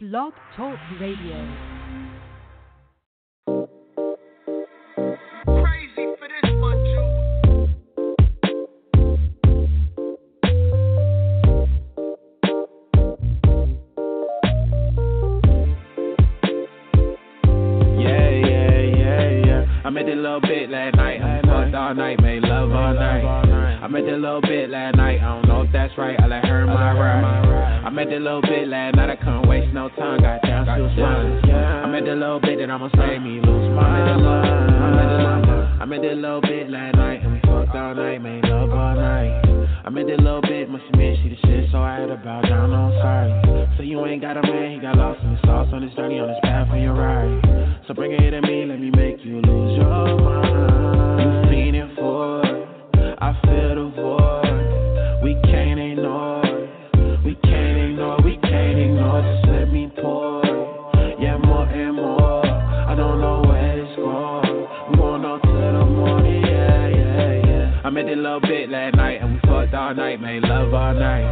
Blog Talk Radio. Crazy for this one, Jude. Yeah, yeah, yeah, yeah. I met that little bit last night. I fucked all night, made love all night. I met that little bit last night. I don't know if that's right. I let her in my ride. I met that little bit last night. I couldn't waste no time. Got down, she was fine. I met that little bit that almost made me lose my mind. I met that little, bit last night. And we fucked all night, made love all night. I met that little bit, must admit she the shit, so I had to bow down. I'm sorry. So you ain't got a man, he got lost in the sauce on his journey, on his path for your ride. So bring it here to me, let me make you lose your mind. You for it, I feel the void. All night, made love all night.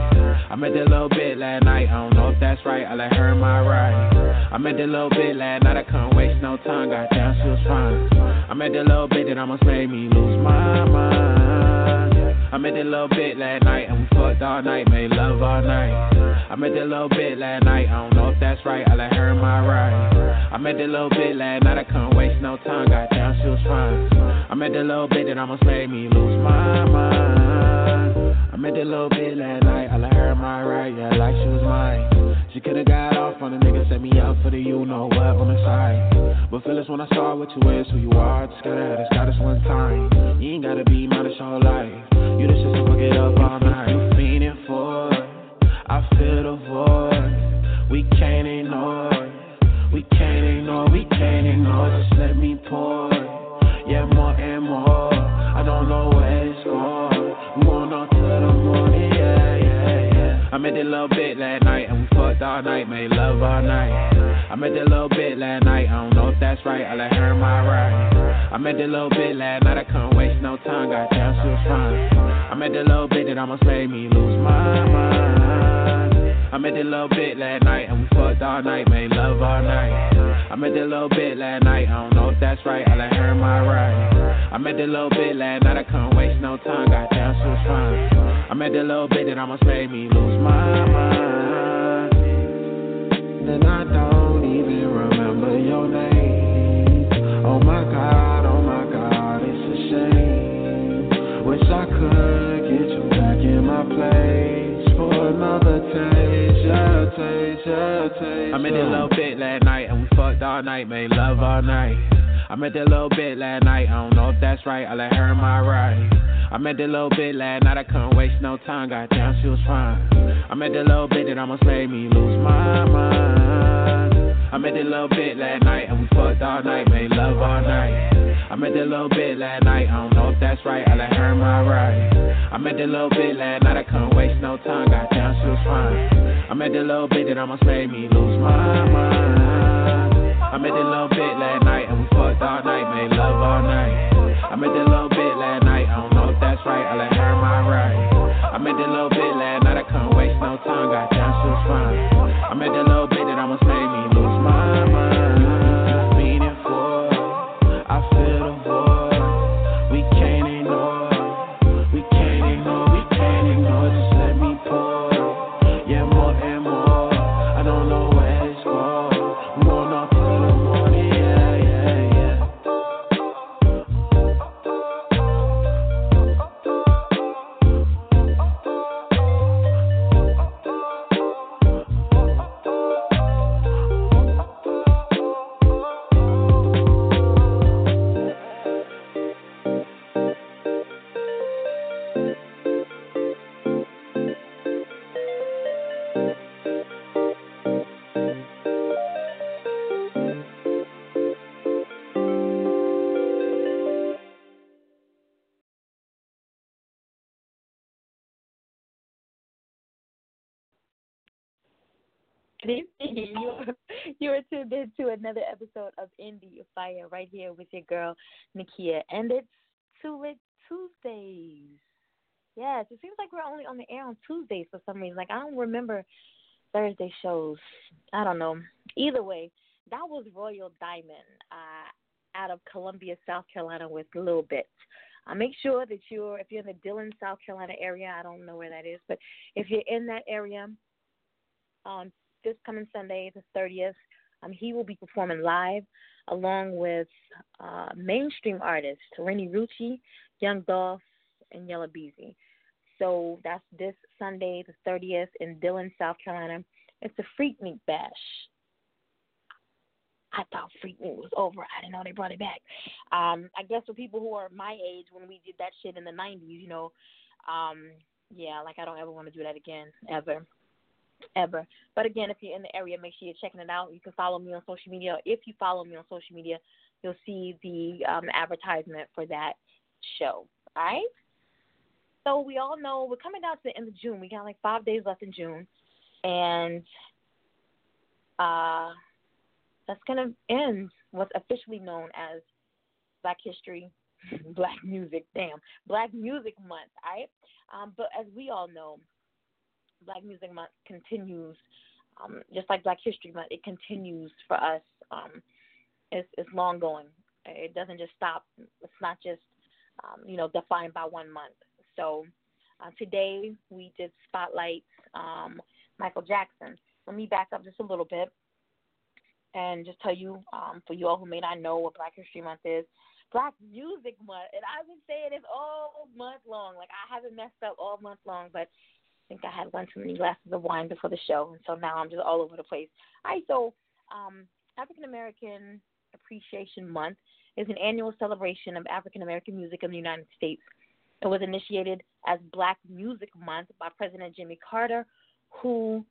I met that little bit last night, I don't know if that's right. I let her in my ride. I met that little bit last night, I couldn't waste no time. Got down, she was fine. I met that little bit that almost made me lose my mind. I met that little bit last night and we fucked all night, made love all night. I met that little bit last night, I don't know if that's right. I let her in my ride. I met that little bit last night, I couldn't waste no time. Got down, she was fine. I met that little bit that almost made me lose my mind. I met that little bit last night, I let her in my ride, yeah, like she was mine. She could've got off on a nigga, set me up for the you know what on the side. But Phyllis, when I saw what you is, who you are, just gotta have this, got this one time. You ain't ride. Met that little bit last night, I couldn't waste no time. Got down, she was fine. I met that little bit that almost made me lose my mind. I met that little bit last night and we fucked all night, made love all night. I met that little bit last night, I don't know if that's right. I let her my ride. I met that little bit last night, I couldn't waste no time. Got down, she was fine. I met that little bit that almost made me lose my mind. I met that little bit last night and we fucked all night, made love all night. I met that little bit last night, I right. Let her my ride. I met that little bit last night, I couldn't waste no time. Got down, she was. Episode of Indie Fire right here with your girl Nakia, and it's Two It Tuesdays. Yes, it seems like we're only on the air on Tuesdays for some reason. Like I don't remember Thursday shows. I don't know. Either way, that was Royal Diamond uh, out of Columbia, South Carolina, with Little Bit. Uh, make sure that you're if you're in the Dillon, South Carolina area. I don't know where that is, but if you're in that area on this coming Sunday, the 30th, um, he will be performing live along with uh, mainstream artists Renni Rucci, Young Dolph, and Yella Beezy. So that's this Sunday, the 30th, in Dillon, South Carolina. It's a Freaknik Bash. I thought Freaknik was over. I didn't know they brought it back. Um, I guess for people who are my age, when we did that shit in the 90s, you know, um, yeah, like I don't ever want to do that again, ever ever. But again, if you're in the area, make sure you're checking it out. You can follow me on social media. If you follow me on social media, you'll see the um, advertisement for that show. All right. So we all know we're coming down to the end of June. We got like five days left in June, and uh, that's gonna end what's officially known as Black History, Black Music. Damn, Black Music Month. All right. Um, but as we all know, Black Music Month continues, um, just like Black History Month, it continues for us. Um, it's, it's long going. It doesn't just stop. It's not just, um, you know, defined by one month. So uh, today we did spotlight um, Michael Jackson. Let me back up just a little bit and just tell you, um, for you all who may not know what Black History Month is, Black Music Month. And I've been saying this all month long. Like I haven't messed up all month long, but I think I had one too many glasses of wine before the show, and so now I'm just all over the place. All right, so um, African American Appreciation Month is an annual celebration of African American music in the United States. It was initiated as Black Music Month by President Jimmy Carter, who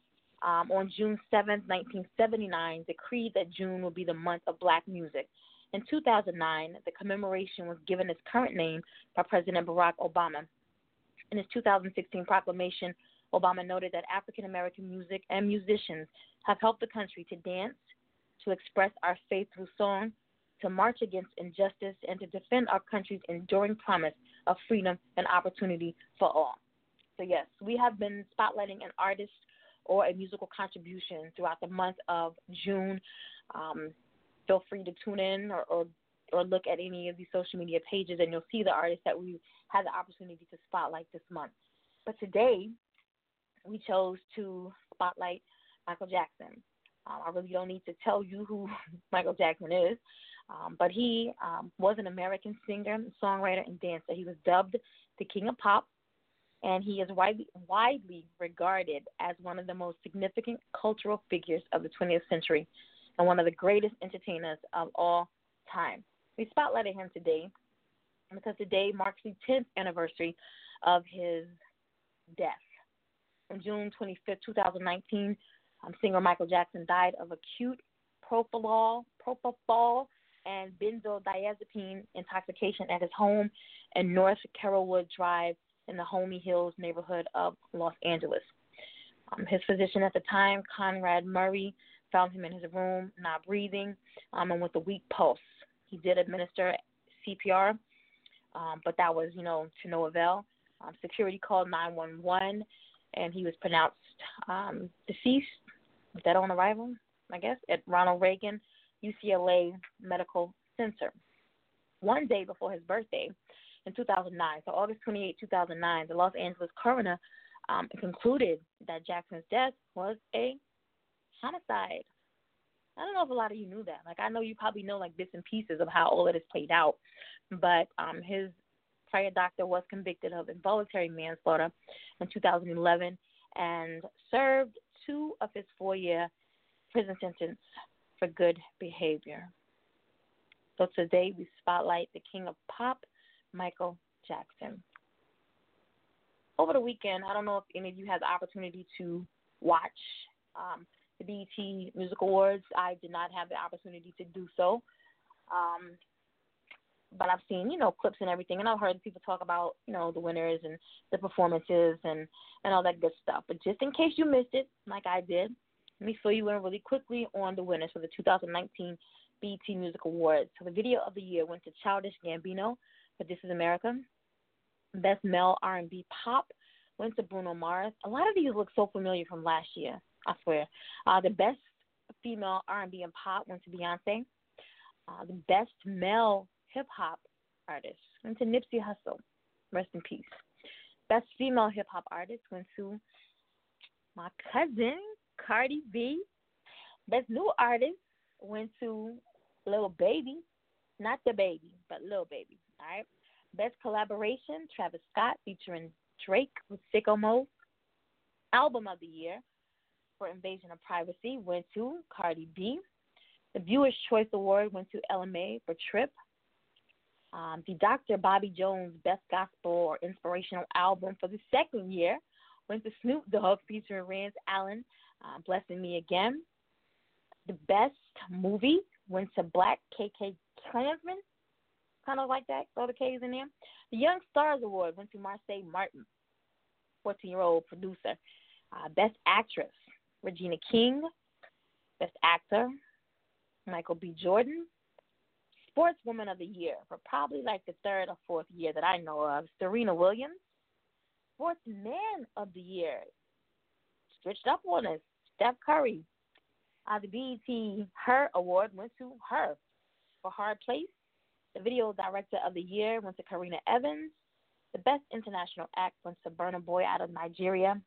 um, on June 7, 1979, decreed that June would be the month of black music. In 2009, the commemoration was given its current name by President Barack Obama. In his 2016 proclamation, Obama noted that African American music and musicians have helped the country to dance, to express our faith through song, to march against injustice, and to defend our country's enduring promise of freedom and opportunity for all. So, yes, we have been spotlighting an artist or a musical contribution throughout the month of June. Um, feel free to tune in or, or, or look at any of these social media pages, and you'll see the artists that we had the opportunity to spotlight this month. But today, we chose to spotlight Michael Jackson. Um, I really don't need to tell you who Michael Jackson is, um, but he um, was an American singer, songwriter, and dancer. He was dubbed the King of Pop, and he is widely, widely regarded as one of the most significant cultural figures of the 20th century and one of the greatest entertainers of all time. We spotlighted him today because today marks the 10th anniversary of his death. On June 25th, 2019, um, singer Michael Jackson died of acute propofol, propofol and benzodiazepine intoxication at his home in North Carolwood Drive in the Holmby Hills neighborhood of Los Angeles. Um, his physician at the time, Conrad Murray, found him in his room, not breathing, um, and with a weak pulse. He did administer CPR um, but that was, you know, to no avail. Um, security called 911, and he was pronounced um, deceased, dead on arrival, I guess, at Ronald Reagan UCLA Medical Center. One day before his birthday, in 2009, so August 28, 2009, the Los Angeles coroner um, concluded that Jackson's death was a homicide. I don't know if a lot of you knew that. Like I know you probably know like bits and pieces of how all of this played out, but um, his prior doctor was convicted of involuntary manslaughter in 2011 and served two of his four-year prison sentence for good behavior. So today we spotlight the king of pop, Michael Jackson. Over the weekend, I don't know if any of you had the opportunity to watch um, the BET Music Awards. I did not have the opportunity to do so. Um, but I've seen, you know, clips and everything, and I've heard people talk about, you know, the winners and the performances and and all that good stuff. But just in case you missed it, like I did, let me fill you in really quickly on the winners for the 2019 BET Music Awards. So the video of the year went to Childish Gambino for This Is America. Best Male R&B Pop went to Bruno Mars. A lot of these look so familiar from last year. I swear. Uh, the best female R&B and pop went to Beyonce. Uh, the best male hip hop artist went to Nipsey Hussle. Rest in peace. Best female hip hop artist went to my cousin Cardi B. Best new artist went to Lil Baby, not the baby, but Lil Baby. All right. Best collaboration, Travis Scott featuring Drake with Sicko Mode. Album of the year for Invasion of Privacy went to Cardi B. The Viewer's Choice Award went to Ella Mai for Trip. Um, the Dr. Bobby Jones Best Gospel or Inspirational Album for the second year went to Snoop Dogg featuring Rance Allen, uh, Blessing Me Again. The Best Movie went to Black KK Klansman, kind of like that, throw the K's in there. The Young Stars Award went to Marsai Martin, 14 year old producer. Uh, Best Actress, Regina King. Best Actor, Michael B. Jordan. Sportswoman of the Year for probably like the third or fourth year that I know of, Serena Williams. Sportsman of the Year, switched up on us, Steph Curry. Uh, the BET Her Award went to H.E.R. for Hard Place. The Video Director of the Year went to Karena Evans. The Best International Act went to Burna Boy out of Nigeria.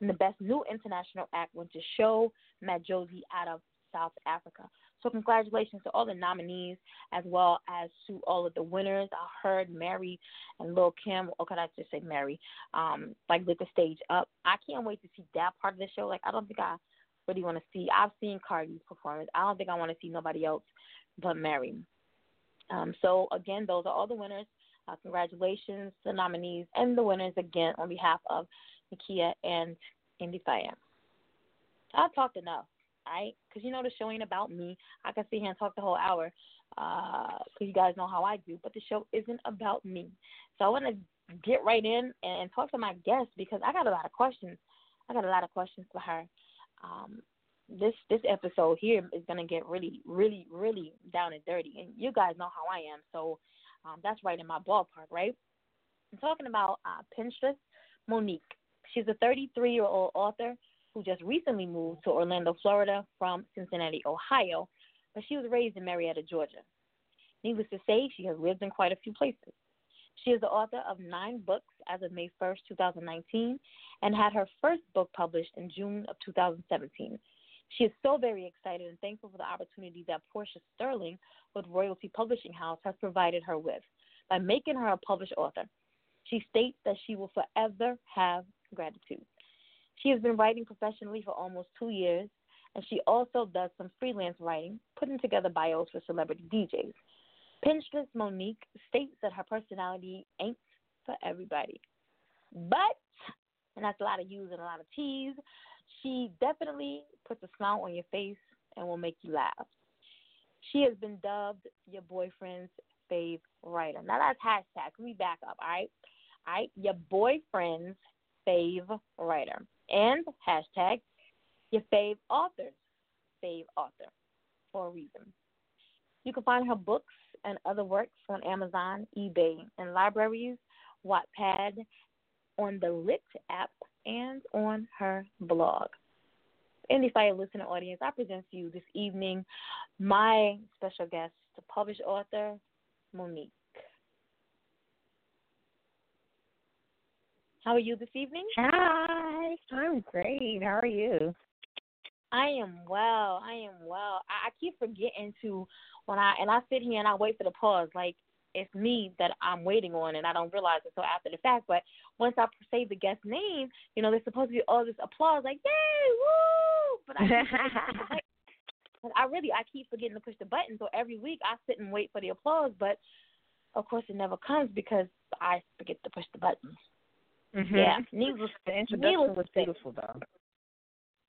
And the Best New International Act went to Sho Madjozi out of South Africa. So congratulations to all the nominees as well as to all of the winners. I heard Mary and Lil Kim, or could I just say Mary, um, like lit the stage up. I can't wait to see that part of the show. Like I don't think I really want to see. I've seen Cardi's performance. I don't think I want to see nobody else but Mary. Um, so again, those are all the winners. Uh, congratulations to the nominees and the winners again on behalf of Nakia and Indy Fire. I've talked enough right? Because you know the show ain't about me. I can sit here and talk the whole hour because uh, you guys know how I do. But the show isn't about me. So I want to get right in and, and talk to my guest because I got a lot of questions. I got a lot of questions for her. Um, this this episode here is gonna get really, really, really down and dirty, and you guys know how I am. So um, that's right in my ballpark, right? I'm talking about uh, Pinterest Monique. She's a 33 year old author who just recently moved to Orlando, Florida from Cincinnati, Ohio, but she was raised in Marietta, Georgia. Needless to say, she has lived in quite a few places. She is the author of nine books as of May 1st, 2019, and had her first book published in June of 2017. She is so very excited and thankful for the opportunity that Porscha Sterling with Royalty Publishing House has provided her with by making her a published author. She states that she will forever have gratitude. She has been writing professionally for almost two years, and she also does some freelance writing, putting together bios for celebrity DJs. Pinterest Monique states that her personality ain't for everybody. But, and that's a lot of U's and a lot of T's, she definitely puts a smile on your face and will make you laugh. She has been dubbed your boyfriend's fave writer. Now that's hashtag. Let me back up, all right? All right, your boyfriend's fave writer and hashtag your fave authors, fave author, for a reason. You can find her books and other works on Amazon, eBay, and libraries, Wattpad, on the Lit app, and on her blog. Indie Fire listener audience, I present to you this evening my special guest, the published author, Monique. How are you this evening? Hi, I'm great. How are you? I am well. I am well. I, I keep forgetting to when I and I sit here and I wait for the pause. Like it's me that I'm waiting on, and I don't realize it until after the fact. But once I say the guest name, you know, there's supposed to be all this applause, like yay, woo! But I, I really I keep forgetting to push the button. So every week I sit and wait for the applause, but of course it never comes because I forget to push the button. Mm-hmm. Yeah, needless. The introduction needless was beautiful, though.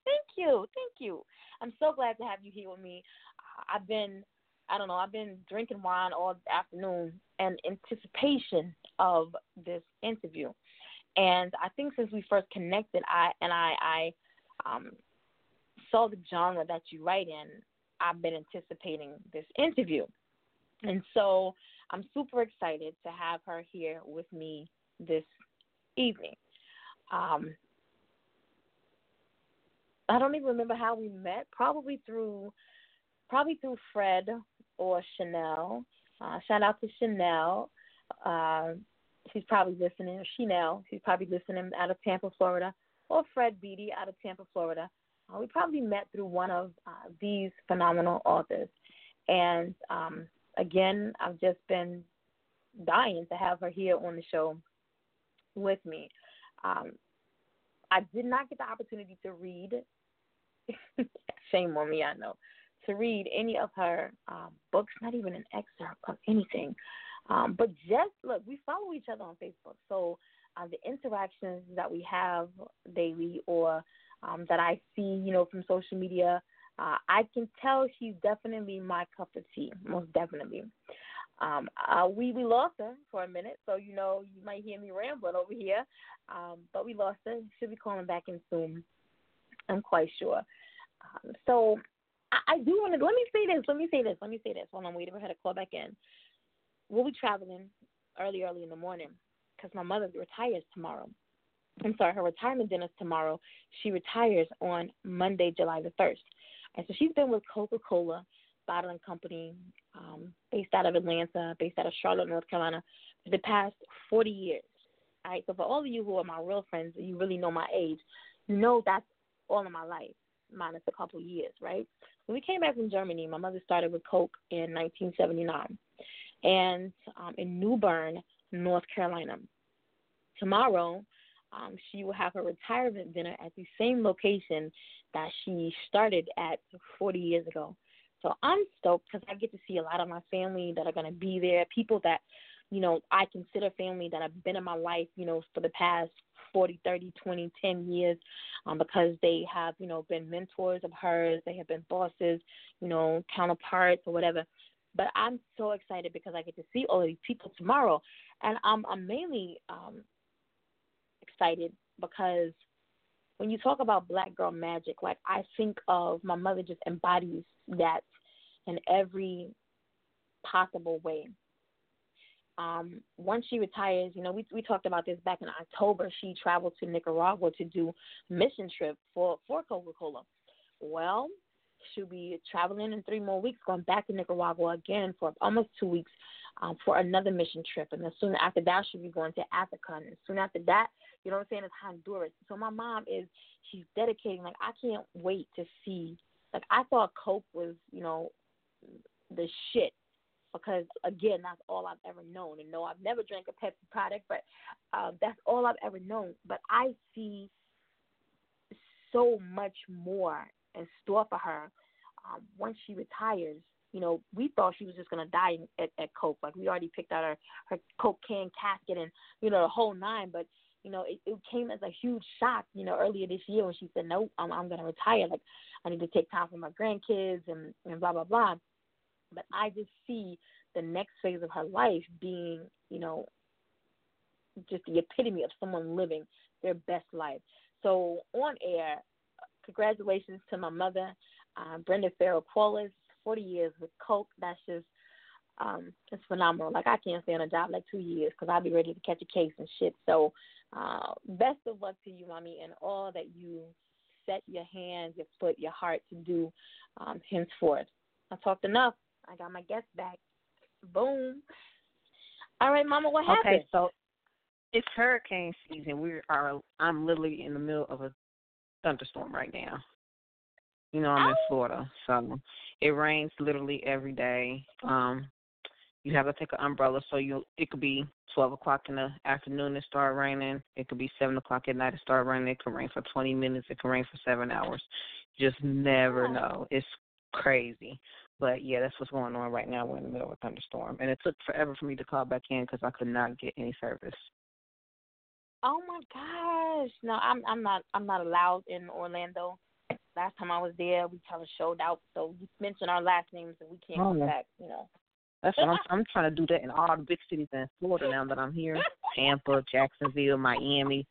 Thank you, thank you. I'm so glad to have you here with me. I've been, I don't know, I've been drinking wine all afternoon in anticipation of this interview, and I think since we first connected, I and I, I um, saw the genre that you write in. I've been anticipating this interview, and so I'm super excited to have her here with me this evening. Um, I don't even remember how we met. Probably through, probably through Fred or Chanel. Uh, shout out to Chanel. Uh, she's probably listening. Chanel. She's probably listening out of Tampa, Florida. Or Fred Beatty out of Tampa, Florida. Uh, we probably met through one of uh, these phenomenal authors. And um, again, I've just been dying to have her here on the show with me. Um, I did not get the opportunity to read. Shame on me, I know. To read any of her um, books, not even an excerpt of anything. Um, but just look, we follow each other on Facebook, so uh, the interactions that we have daily, or um, that I see, you know, from social media, uh, I can tell she's definitely my cup of tea, most definitely. Um, uh, we we lost her for a minute, so you know you might hear me rambling over here. Um, but we lost her. She'll be calling back in soon. I'm quite sure. Um, so I, I do want to let me say this. Let me say this. Let me say this. Hold on, wait for her to call back in. We'll be traveling early, early in the morning because my mother retires tomorrow. I'm sorry, her retirement dinner's tomorrow. She retires on Monday, July the first, and so she's been with Coca Cola bottling company um, based out of Atlanta, based out of Charlotte, North Carolina, for the past 40 years. All right, so for all of you who are my real friends, you really know my age, you know that's all of my life, minus a couple years, right? When we came back from Germany, my mother started with Coke in 1979, and um, in New Bern, North Carolina. Tomorrow, um, she will have her retirement dinner at the same location that she started at 40 years ago. So I'm stoked because I get to see a lot of my family that are going to be there, people that, you know, I consider family that have been in my life, you know, for the past 40, 30, 20, 10 years um, because they have, you know, been mentors of hers. They have been bosses, you know, counterparts or whatever. But I'm so excited because I get to see all these people tomorrow. And I'm, I'm mainly um, excited because when you talk about black girl magic, like I think of my mother just embodies that in every possible way. Um, once she retires, you know, we we talked about this back in October. She traveled to Nicaragua to do mission trip for for Coca Cola. Well, she'll be traveling in three more weeks, going back to Nicaragua again for almost two weeks um, for another mission trip. And then soon after that, she'll be going to Africa. And soon after that, you know what I'm saying, it's Honduras. So my mom is, she's dedicating, like, I can't wait to see. Like, I thought Coke was, you know, the shit because again that's all I've ever known and no I've never drank a Pepsi product but uh, that's all I've ever known but I see so much more in store for her um, once she retires you know we thought she was just to die at, at Coke like we already picked out her her Coke can casket and you know the whole nine but you know, it, it came as a huge shock, you know, earlier this year when she said, no, I'm, I'm to retire. Like, I need to take time for my grandkids and, and blah, blah, blah. But I just see the next phase of her life being, you know, just the epitome of someone living their best life. So on air, congratulations to my mother, uh, Brenda Farrell Paulus, 40 years with Coke. That's just um, it's phenomenal. Like I can't stay on a job like two years because I'll be ready to catch a case and shit. So uh, best of luck to you, mommy, and all that you set your hands, your foot, your heart to do um, henceforth. I talked enough. I got my guest back. Boom. All right, Mama, what happened? Okay, so it's hurricane season. We are. I'm literally in the middle of a thunderstorm right now. You know, I'm in Florida, so it rains literally every day. Um, you have to take an umbrella so you it could be twelve o'clock in the afternoon it start raining. It could be seven o'clock at night it start raining. It can rain for twenty minutes it can rain for seven hours. Just never know. It's crazy. But yeah that's what's going on right now. We're in the middle of a thunderstorm. And it took forever for me to call back in because i could not get any service. Oh my gosh. No i'm i'm not i'm not allowed in orlando last time i was there we kind of showed out so you mentioned our last names and we can't oh, come back you know that's what I'm I'm trying to do that in all the big cities in Florida now that I'm here. Tampa, Jacksonville, Miami,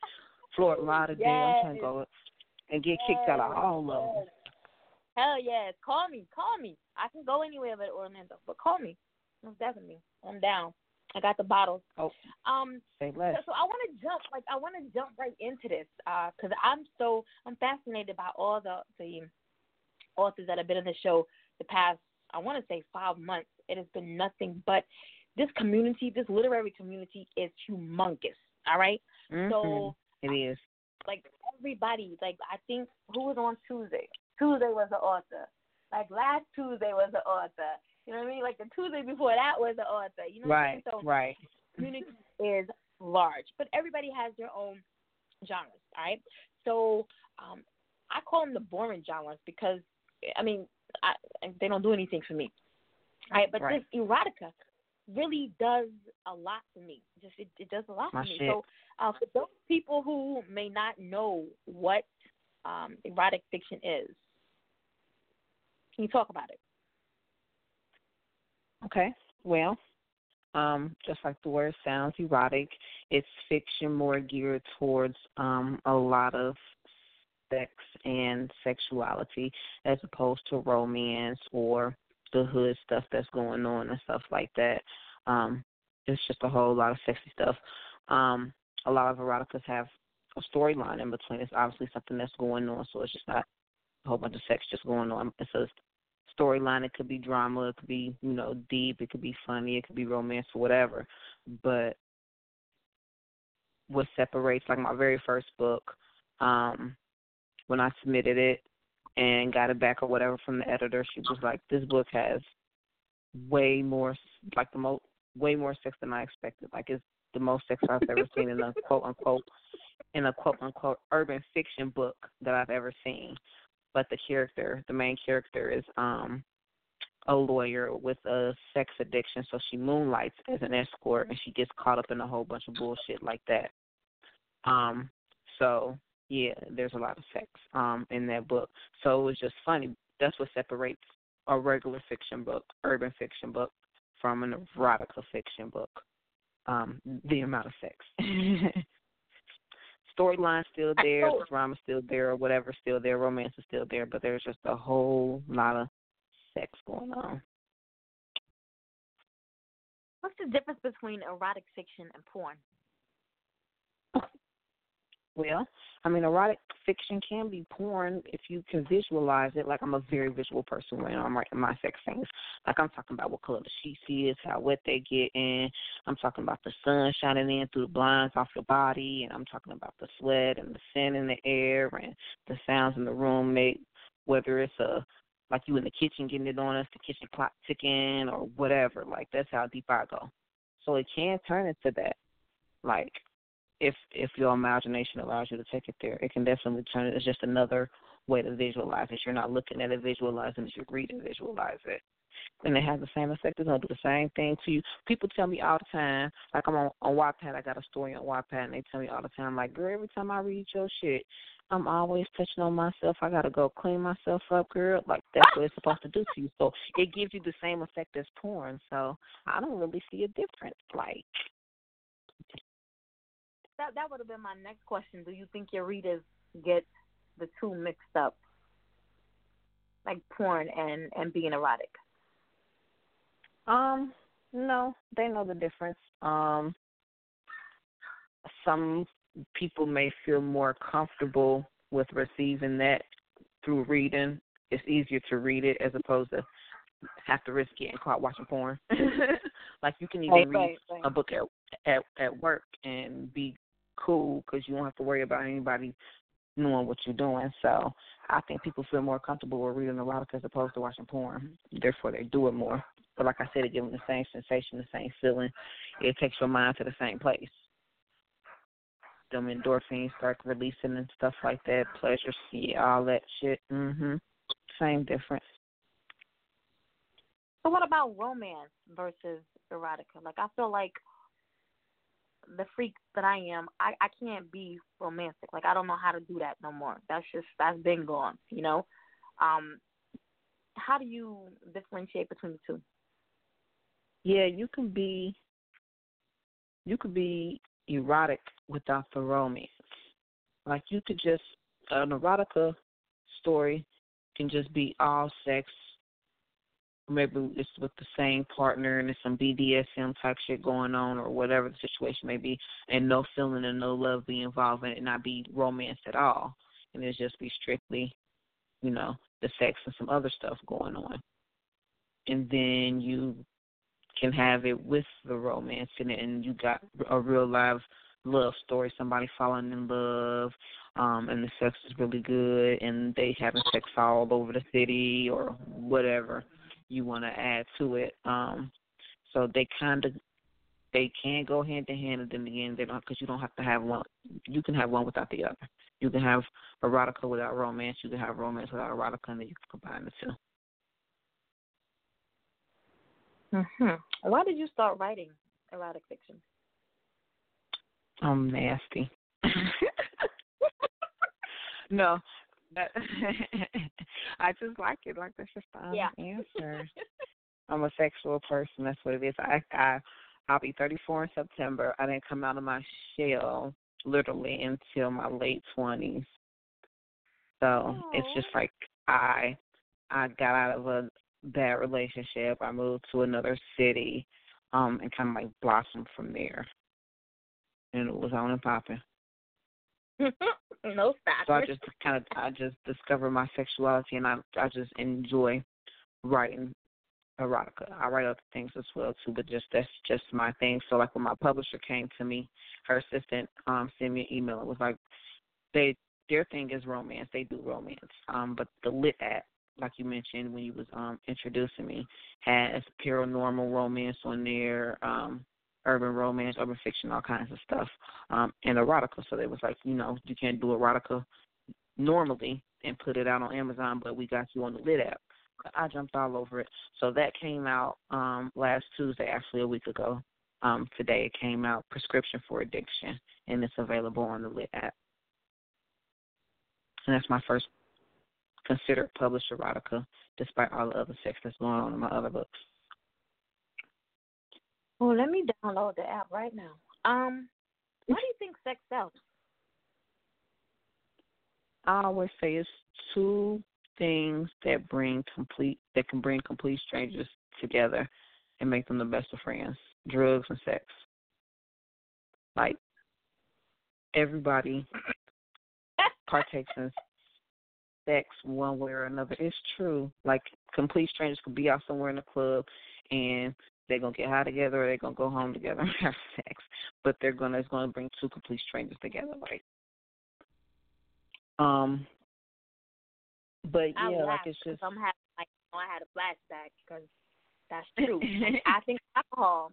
Fort Lauderdale. Yes. I'm trying to go and get kicked out of all of them. Hell yes. Call me. Call me. I can go anywhere but Orlando. But call me. Most definitely. I'm down. I got the bottles. Oh. Um. Say less. So, so I want to jump, like I want to jump right into this, because I'm so I'm fascinated by all the the authors that have been in the show the past I want to say five months. It has been nothing but this community, this literary community is humongous. All right? Mhm. So it is. like everybody, like I think who was on Tuesday? Tuesday was the author. Like last Tuesday was the author. You know what I mean? Like the Tuesday before that was the author. You know what I mean? So Right. community is large, but everybody has their own genres. All right, so um, I call them the boring genres because I mean I, they don't do anything for me. All right, but Right. this erotica really does a lot for me. Just it, it does a lot My for me. shit. So uh, for those people who may not know what um, erotic fiction is, can you talk about it? Okay. Well, um, just like the word sounds, erotic. It's fiction more geared towards um, a lot of sex and sexuality, as opposed to romance or the hood stuff that's going on and stuff like that. Um, it's just a whole lot of sexy stuff. Um, a lot of eroticas have a storyline in between. It's obviously something that's going on, so it's just not a whole bunch of sex just going on. It's a storyline. It could be drama. It could be you know deep. It could be funny. It could be romance or whatever. But what separates like my very first book, um, when I submitted it and got it back or whatever from the editor, she was like, "This book has way more like the most way more sex than I expected. Like it's the most sex I've ever seen in a quote unquote in a quote unquote urban fiction book that I've ever seen. But the character, the main character, is um a lawyer with a sex addiction, so she moonlights as an escort and she gets caught up in a whole bunch of bullshit like that. Um, so yeah, there's a lot of sex um in that book. So it was just funny. That's what separates a regular fiction book, urban fiction book, from an erotica fiction book. Um, the amount of sex. Storyline's still there, the drama's still there, or whatever's still there, romance is still there, but there's just a whole lot of sex going on. What's the difference between erotic fiction and porn? Well, I mean, erotic fiction can be porn if you can visualize it. Like I'm a very visual person when I'm writing my sex scenes. Like I'm talking about what color the sheets is, how wet they get in. I'm talking about the sun shining in through the blinds off your body, and I'm talking about the sweat and the scent in the air and the sounds in the room make whether it's a like you in the kitchen getting it on us, the kitchen clock ticking or whatever. Like that's how deep I go. So it can turn into that. Like if if your imagination allows you to take it there, it can definitely turn it. It's just another way to visualize it. You're not looking at it, visualizing it. You're reading, visualize it, and it has the same effect. It's gonna do the same thing to you. People tell me all the time, like I'm on on Wattpad. I got a story on Wattpad, and they tell me all the time, like, girl, every time I read your shit, I'm always touching on myself. I gotta go clean myself up, girl. Like that's what it's supposed to do to you. So it gives you the same effect as porn. So I don't really see a difference. Like That that would have been my next question. Do you think your readers get the two mixed up, like porn and and being erotic? Um, no, they know the difference. Um, some people may feel more comfortable with receiving that through reading. It's easier to read it as opposed to have to risk getting caught watching porn. like you can even Right, read right, right. a book at at at work and be cool because you don't have to worry about anybody knowing what you're doing. So I think people feel more comfortable with reading erotica as opposed to watching porn. Therefore, they do it more. But like I said, it gives them the same sensation, the same feeling. It takes your mind to the same place. Them endorphins start releasing and stuff like that. Pleasure, see all that shit. Mhm. Same difference. So what about romance versus erotica? Like I feel like the freak that I am, I I can't be romantic. Like I don't know how to do that no more. That's just that's been gone. You know. Um, how do you differentiate between the two? Yeah, you can be you could be erotic without the romance. Like you could just an erotica story can just be all sex, maybe it's with the same partner and there's some BDSM type shit going on or whatever the situation may be, and no feeling and no love be involved in it, not be romance at all, and it just be strictly, you know, the sex and some other stuff going on, and then you can have it with the romance in it, and you got a real live love story, somebody falling in love, um, and the sex is really good, and they having sex all over the city or whatever you want to add to it. Um, so they kind of they can go hand in hand, and then again they don't because you don't have to have one. You can have one without the other. You can have erotica without romance. You can have romance without erotica, and then you can combine the 2 Mhm. Why did you start writing erotic fiction? I'm nasty. no, that, I just like it. Like that's just the Yeah. answer. I'm a sexual person. That's what it is. I I I'll be 34 in September. I didn't come out of my shell literally until my late 20s. So it's just like I I got out of a bad relationship. I moved to another city, um, and kind of like blossomed from there. And it was on and popping. no. So I just kind of I just discovered my sexuality, and I I just enjoy writing erotica. I write other things as well too, but just that's just my thing. So like when my publisher came to me, her assistant um sent me an email. It was like they their thing is romance. They do romance. Um, but the lit app, like you mentioned when you was um introducing me, has paranormal romance on there. Um, urban romance, urban fiction, all kinds of stuff, um, and erotica. So they was like, you know, you can't do erotica normally and put it out on Amazon, but we got you on the Lit app. I jumped all over it. So that came out um last Tuesday, actually a week ago. Um, today it came out, Prescription for Addiction, and it's available on the Lit app. And that's my first considered published erotica, despite all the other sex that's going on in my other books. Oh, let me download the app right now. Um, why do you think sex sells? I always say it's two things that bring complete that can bring complete strangers together and make them the best of friends. Drugs and sex. Like everybody partakes in sex one way or another. It's true. Like complete strangers could be out somewhere in the club and they're gonna get high together or they're gonna go home together and have sex. But they're gonna it's gonna bring two complete strangers together, like um but I yeah, like it's just I'm having like I had a flashback because that's true. I think alcohol,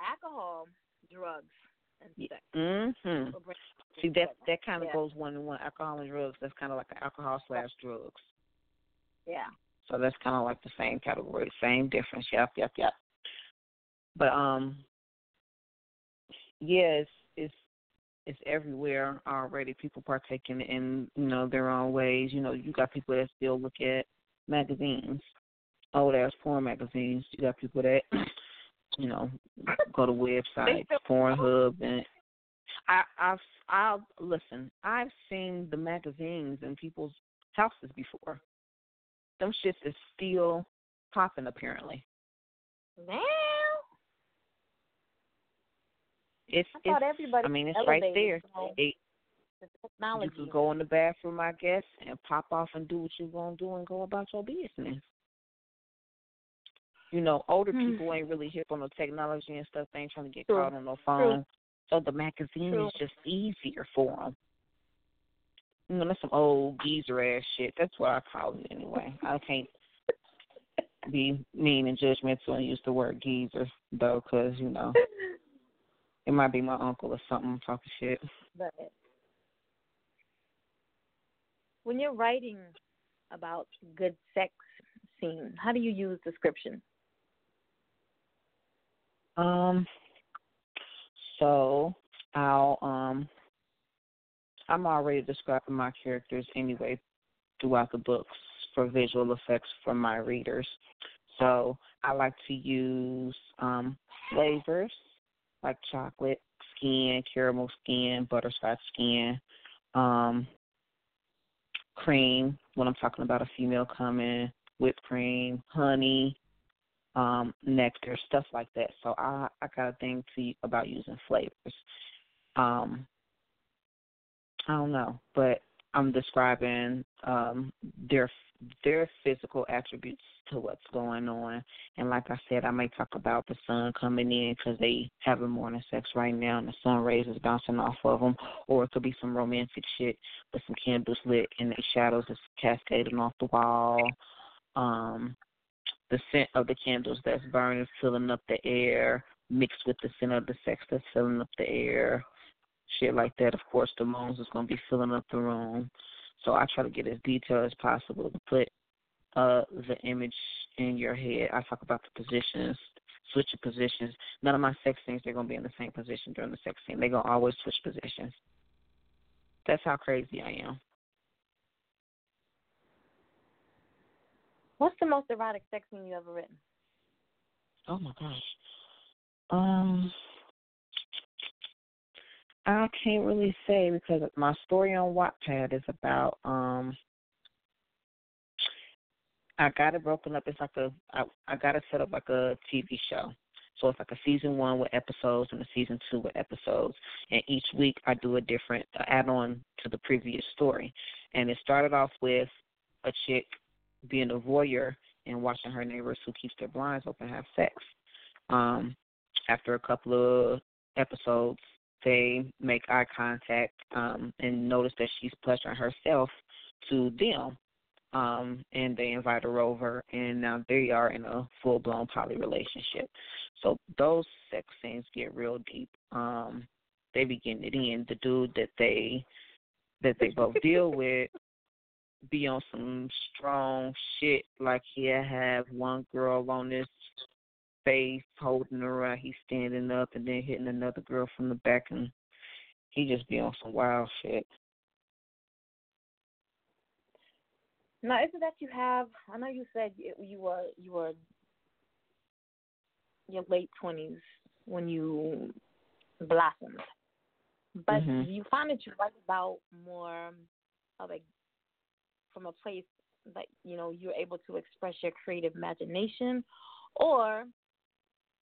alcohol, drugs, and sex. mhm. See that that kind of Yeah. goes one to one. Alcohol and drugs. That's kind of like alcohol slash drugs. Yeah. So that's kind of like the same category, same difference. Yep, yep, yep. But um, yeah, it's it's it's everywhere already. People partaking in you know their own ways. You know, you got people that still look at magazines, old ass porn magazines. You got people that you know go to websites, Pornhub, and I I've I'll listen. I've seen the magazines in people's houses before. Them shits is still popping apparently. Now, It's I thought it's everybody. I mean it's right there. so It, the you can go in the bathroom, I guess, and pop off and do what you're gonna do and go about your business. You know, older Hmm. people ain't really hip on the technology and stuff. They ain't trying to get True. caught on no phone. So the magazine True. is just easier for them. You know, that's some old geezer ass shit. That's what I call it anyway. I can't be mean and judgmental and use the word geezer though, 'cause you know it might be my uncle or something talking shit. But when you're writing about good sex scene, how do you use description? Um. So I'll um. I'm already describing my characters anyway throughout the books for visual effects for my readers. So I like to use um flavors like chocolate skin, caramel skin, butterscotch skin, um, cream when I'm talking about a female coming, whipped cream, honey, um, nectar, stuff like that. So I I got a thing to about using flavors. Um, I don't know, but I'm describing um, their their physical attributes to what's going on. And like I said, I may talk about the sun coming in because they having morning sex right now, and the sun rays is bouncing off of them, or it could be some romantic shit with some candles lit and the shadows is cascading off the wall. Um, the scent of the candles that's burning, filling up the air, mixed with the scent of the sex that's filling up the air. Shit like that. Of course, the moans is gonna be filling up the room. So I try to get as detailed as possible to put uh the image in your head. I talk about the positions, switching positions. None of my sex scenes they're gonna be in the same position during the sex scene. They're gonna always switch positions. That's how crazy I am. What's the most erotic sex scene you ever written? Oh my gosh. Um I can't really say because my story on Wattpad is about um I got it broken up. It's like a I, I got it set up like a TV show. So it's like a season one with episodes and a season two with episodes. And each week I do a different add on to the previous story. And it started off with a chick being a voyeur and watching her neighbors who keeps their blinds open have sex. Um, after a couple of episodes, they make eye contact um, and notice that she's pleasuring herself to them. Um, and they invite her over, and now they are in a full blown poly relationship. So those sex scenes get real deep. Um, they begin it in. The dude that they that they both deal with be on some strong shit. Like he'll have one girl on his face holding her out, he's standing up and then hitting another girl from the back and he just be on some wild shit. Now, isn't that you have? I know you said you, were you were your late twenties when you blossomed, but Mhm. you find that you write about more of a from a place that you know you're able to express your creative imagination, or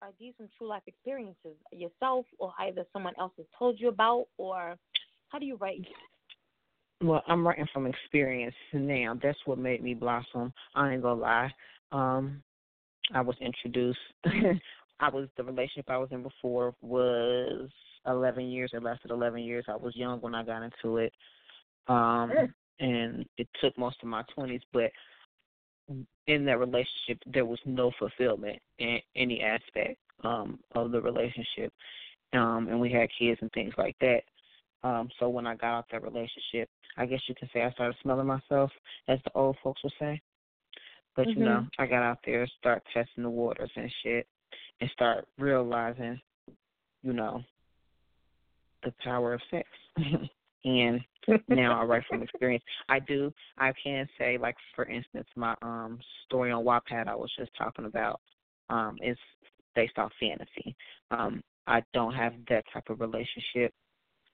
are these some true life experiences yourself, or either someone else has told you about, or how do you write? Well, I'm writing from experience now. That's what made me blossom. I ain't gonna lie. Um, I was introduced. I was the relationship I was in before was 11 years. It lasted 11 years. I was young when I got into it, um, and it took most of my 20s. But in that relationship, there was no fulfillment in any aspect um, of the relationship, um, and we had kids and things like that. Um, so when I got out that relationship, I guess you can say I started smelling myself, as the old folks would say. But you know, Mhm. I got out there, start testing the waters and shit, and start realizing, you know, the power of sex. and now I write from experience. I do. I can say, like for instance, my um story on Wattpad I was just talking about um is based off fantasy. Um, I don't have that type of relationship,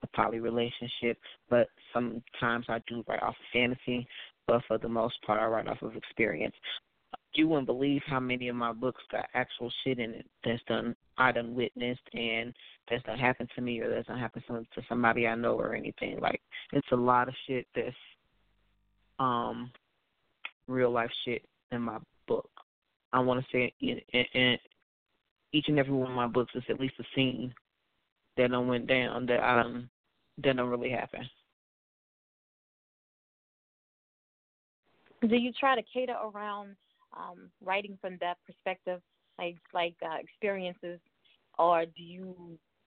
a poly relationship, but sometimes I do write off of fantasy. But for the most part, I write off of experience. You wouldn't believe how many of my books got actual shit in it that's done I done witnessed and that's done happened to me or that's done happened to, to somebody I know or anything. Like it's a lot of shit that's um real life shit in my book. I want to say in, in, in each and every one of my books is at least a scene that done went down that I done that don't really happen. Do you try to cater around um, writing from that perspective, like like uh, experiences, or do you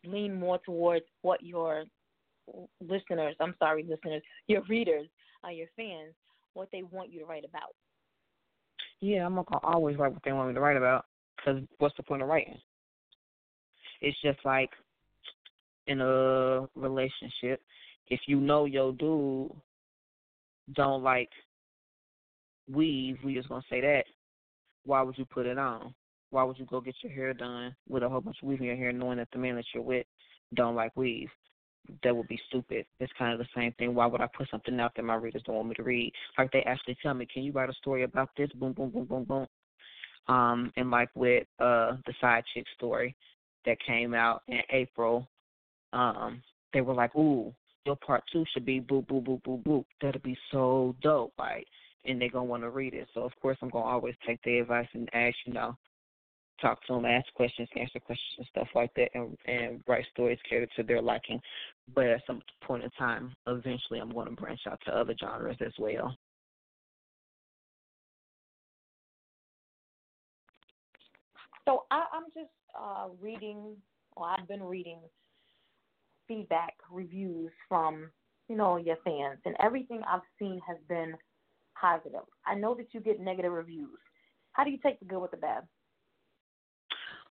lean more towards what your listeners, I'm sorry, listeners, your readers, uh, your fans, what they want you to write about? Yeah, I'm gonna always write what they want me to write about. Cause what's the point of writing? It's just like in a relationship, if you know your dude don't like weave, we just gonna say that. Why would you put it on? Why would you go get your hair done with a whole bunch of weave in your hair, knowing that the man that you're with don't like weave? That would be stupid. It's kind of the same thing. Why would I put something out that my readers don't want me to read? Like they actually tell me, "Can you write a story about this?" Boom, boom, boom, boom, boom. Um, and like with uh the side chick story that came out in April, um, they were like, Ooh, your part two should be boop boop boop boop boop. That'll be so dope, like and they're gonna want to read it. So of course I'm gonna always take their advice and ask, you know, talk to them, ask questions, answer questions and stuff like that, and and write stories catered to their liking. But at some point in time, eventually I'm going to branch out to other genres as well. So I, I'm just uh, reading, or I've been reading feedback reviews from you know your fans, and everything I've seen has been positive. I know that you get negative reviews. How do you take the good with the bad?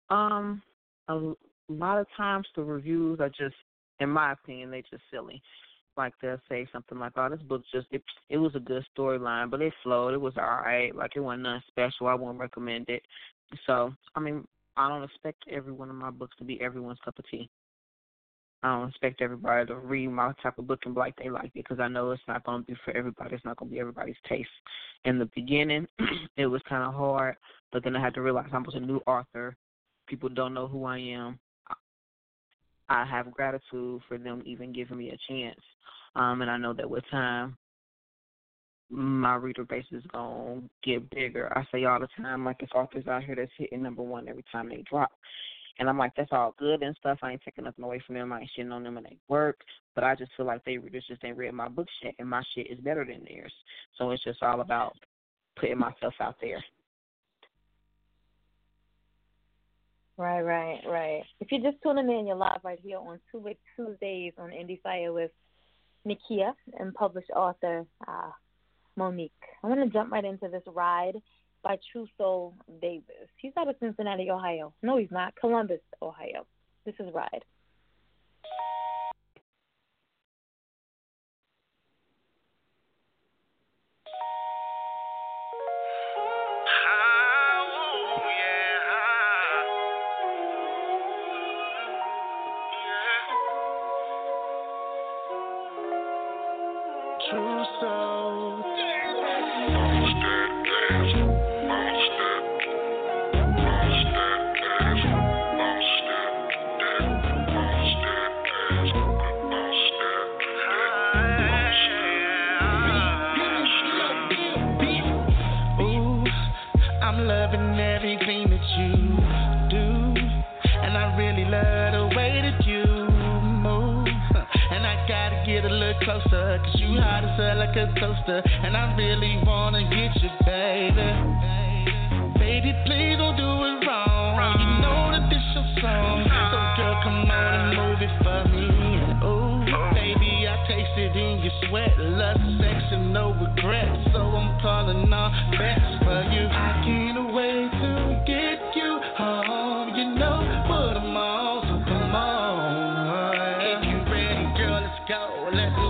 Um, a lot of times the reviews are just, in my opinion, they're just silly. Like they'll say something like, "Oh, this book just it, it was a good storyline, but it flowed. It was all right. Like it wasn't nothing special. I won't recommend it." So, I mean, I don't expect every one of my books to be everyone's cup of tea. I don't expect everybody to read my type of book and like they like it because I know it's not going to be for everybody. It's not going to be everybody's taste. In the beginning, it was kind of hard, but then I had to realize I was a new author. People don't know who I am. I have gratitude for them even giving me a chance. Um, and I know that with time, my reader base is gonna get bigger. I say all the time, like it's authors out here that's hitting number one every time they drop. And I'm like, that's all good and stuff. I ain't taking nothing away from them. I ain't shitting on them and they work. But I just feel like they readers just ain't read my book shit, and my shit is better than theirs. So it's just all about putting myself out there. Right, right, right. If you're just tuning in, you're live right here on Tuesdays on Indie Fire with Nakia and published author uh, Monique. I'm going to jump right into this ride by True Soul Davis. He's out of Cincinnati, Ohio. No, he's not. Columbus, Ohio. This is Ride. Let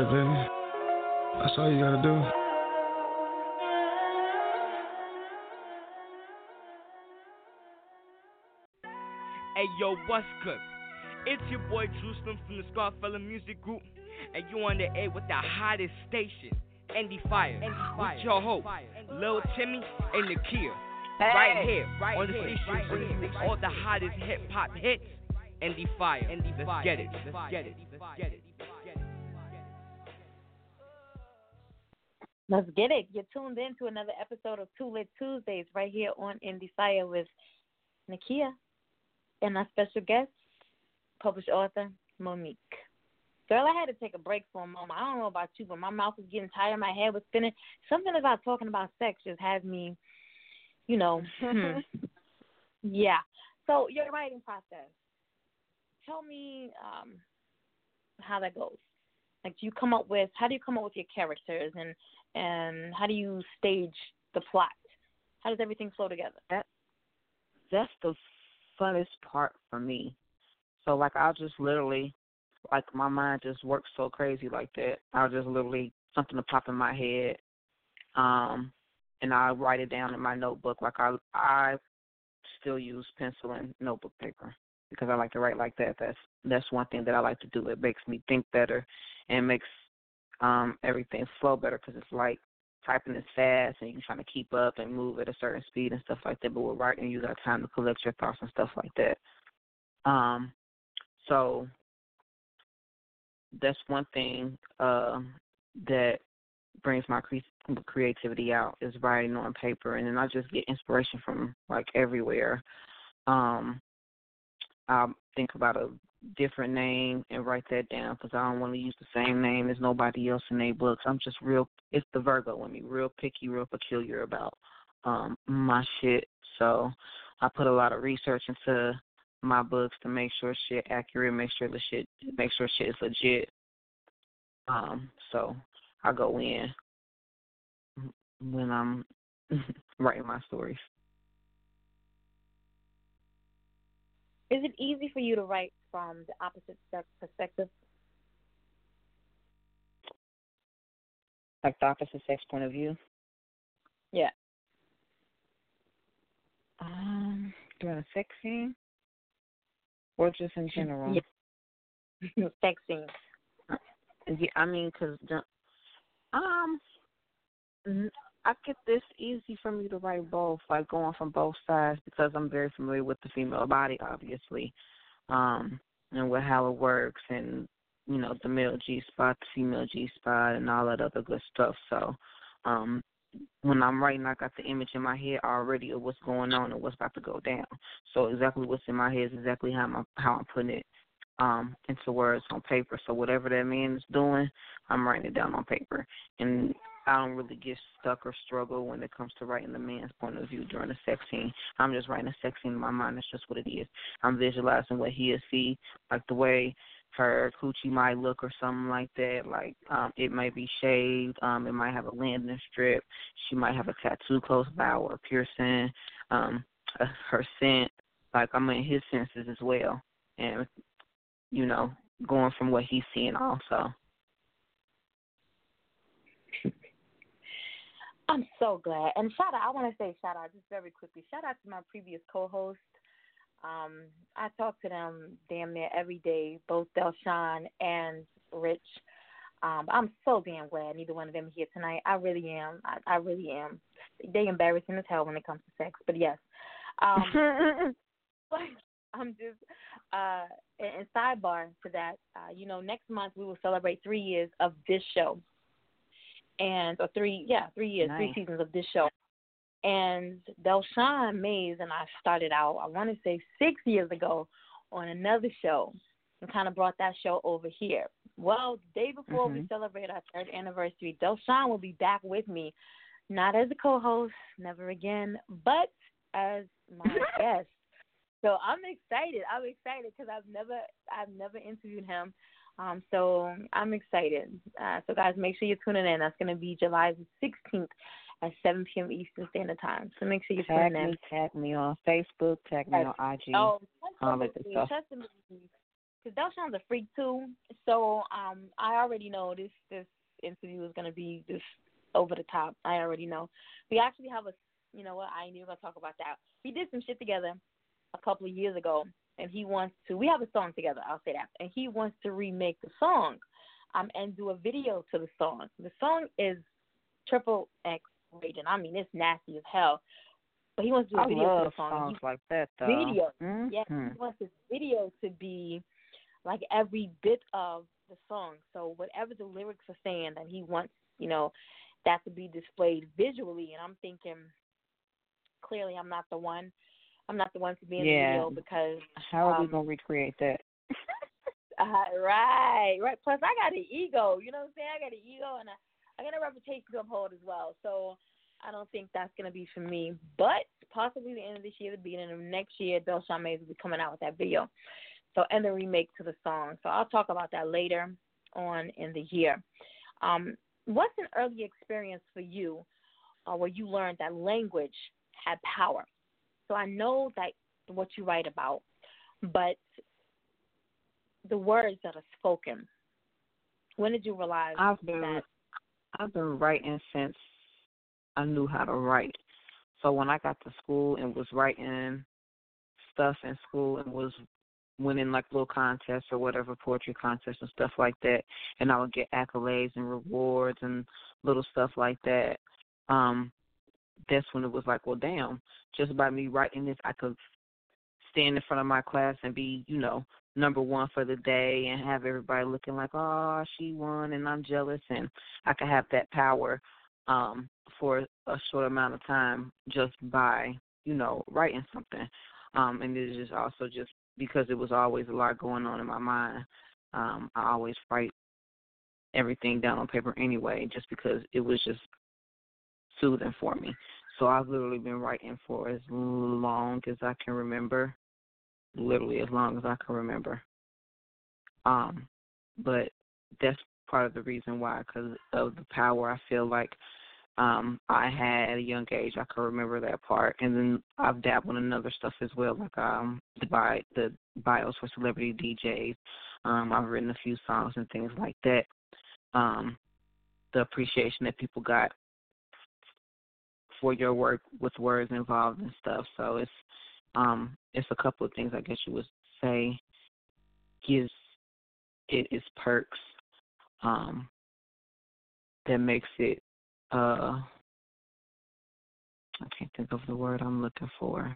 Just it, baby. That's all you gotta do. Hey yo, what's good? It's your boy Jerusalem from the Scarfella Music Group, and you on the air with the hottest station, Indie Fire, with your host, Lil Timmy and Nakia. right here, on the station bringing you all the hottest hip hop hits, Indie Fire. Let's get it, let's get it, let's get it. Let's get it. You're tuned in to another episode of Two Lit Tuesdays right here on Indie Fire with Nakia and our special guest, published author Monique. Girl, I had to take a break for a moment. I don't know about you, but my mouth was getting tired, my head was spinning. Something about talking about sex just had me, you know. hmm. Yeah. So your writing process. Tell me um, how that goes. Like, do you come up with how do you come up with your characters and and how do you stage the plot? How does everything flow together? That that's the funnest part for me. So like I'll just literally like my mind just works so crazy like that. I'll just literally something to pop in my head. Um and I write it down in my notebook. Like I I still use pencil and notebook paper because I like to write like that. That's that's one thing that I like to do. It makes me think better and makes um everything flow better because it's like typing is fast and you're trying to keep up and move at a certain speed and stuff like that. But with writing, you got time to collect your thoughts and stuff like that. Um, so that's one thing uh, that brings my cre- creativity out is writing on paper, and then I just get inspiration from like everywhere. Um, I'll think about a different name and write that down because I don't want to use the same name as nobody else in their books. I'm just real. It's the Virgo in me, real picky, real peculiar about um my shit. So I put a lot of research into my books to make sure shit accurate, make sure the shit, make sure shit is legit. Um, so I go in when I'm writing my stories. Is it easy for you to write from the opposite sex perspective? Like the opposite sex point of view? Yeah. Um, during a sex scene? Or just in general? Yeah. sex scene. Yeah, I mean, cause um, I get this easy for me to write both, like going from both sides because I'm very familiar with the female body, obviously, um, and with how it works, and you know the male G spot, the female G spot, and all that other good stuff. So, um, when I'm writing, I got the image in my head already of what's going on and what's about to go down. So exactly what's in my head is exactly how I'm how I'm putting it um into words on paper. So whatever that man is doing, I'm writing it down on paper. And I don't really get stuck or struggle when it comes to writing the man's point of view during a sex scene. I'm just writing a sex scene in my mind. That's just what it is. I'm visualizing what he'll see, like the way her coochie might look or something like that. Like um it might be shaved, um, it might have a landing strip, she might have a tattoo close by or a piercing, um, her scent. Like I'm in his senses as well. And you know, going from what he's seeing also. I'm so glad. And shout out, I want to say shout out just very quickly. Shout out to my previous co host. Um, I talk to them damn near every day, both Delshawn and Rich. Um, I'm so damn glad neither one of them here tonight. I really am. I, I really am. They embarrassing as hell when it comes to sex, but yes. Um, I'm just uh, and sidebar to that. Uh, you know, next month we will celebrate three years of this show and or three yeah three years nice. three seasons of this show and Delshawn Mays and I started out I want to say six years ago on another show and kind of brought that show over here. Well, the day before mm-hmm. we celebrate our third anniversary, Delshawn will be back with me, not as a co-host, never again, but as my guest. So I'm excited. I'm excited because I've never I've never interviewed him. Um, so I'm excited. Uh, so guys, make sure you're tuning in. That's going to be July the 16th at 7 p.m. Eastern Standard Time. So make sure you're tag me, in. Tag me on Facebook. Tag me on IG. Oh, stuff. because Delshawn's a freak too. So um, I already know this this interview is gonna be just over the top. I already know. We actually have a, you know what? I ain't even gonna talk about that. We did some shit together a couple of years ago, and he wants to. We have a song together. I'll say that, and he wants to remake the song, um, and do a video to the song. The song is triple X rated. I mean, it's nasty as hell. But he wants to do a I video love to the song. songs He like that though. video. Mm-hmm. Yes, he wants his video to be like every bit of the song. So whatever the lyrics are saying, that he wants, you know, that to be displayed visually. And I'm thinking, clearly, I'm not the one. I'm not the one to be in Yeah. the video because How are we um, gonna recreate that? uh, right, right. Plus, I got an ego. You know what I'm saying? I got an ego, and I, I got a reputation to uphold as well. So I don't think that's gonna be for me. But possibly the end of this year, the beginning of next year, Delshawn Mays will be coming out with that video. So and the remake to the song. So I'll talk about that later on in the year. Um, what's an early experience for you uh, where you learned that language had power? So I know that what you write about, but the words that are spoken. When did you realize I've been that? I've been writing since I knew how to write. So when I got to school and was writing stuff in school and was winning like little contests or whatever poetry contests and stuff like that, and I would get accolades and rewards and little stuff like that. Um, that's when it was like, well, damn, just by me writing this, I could stand in front of my class and be, you know, number one for the day and have everybody looking like, oh, she won and I'm jealous and I could have that power um for a short amount of time just by, you know, writing something. Um and it is just also just because it was always a lot going on in my mind. Um I always write everything down on paper anyway just because it was just soothing for me. So I've literally been writing for as long as I can remember literally as long as I can remember. Um, but that's part of the reason why, because of the power I feel like um I had at a young age. I can remember that part, and then I've dabbled in other stuff as well, like um the bi the bios for celebrity DJs. Um, I've written a few songs and things like that. Um, the appreciation that people got for your work with words involved and stuff. So it's um it's a couple of things I guess you would say gives it its perks um that makes it uh I can't think of the word I'm looking for.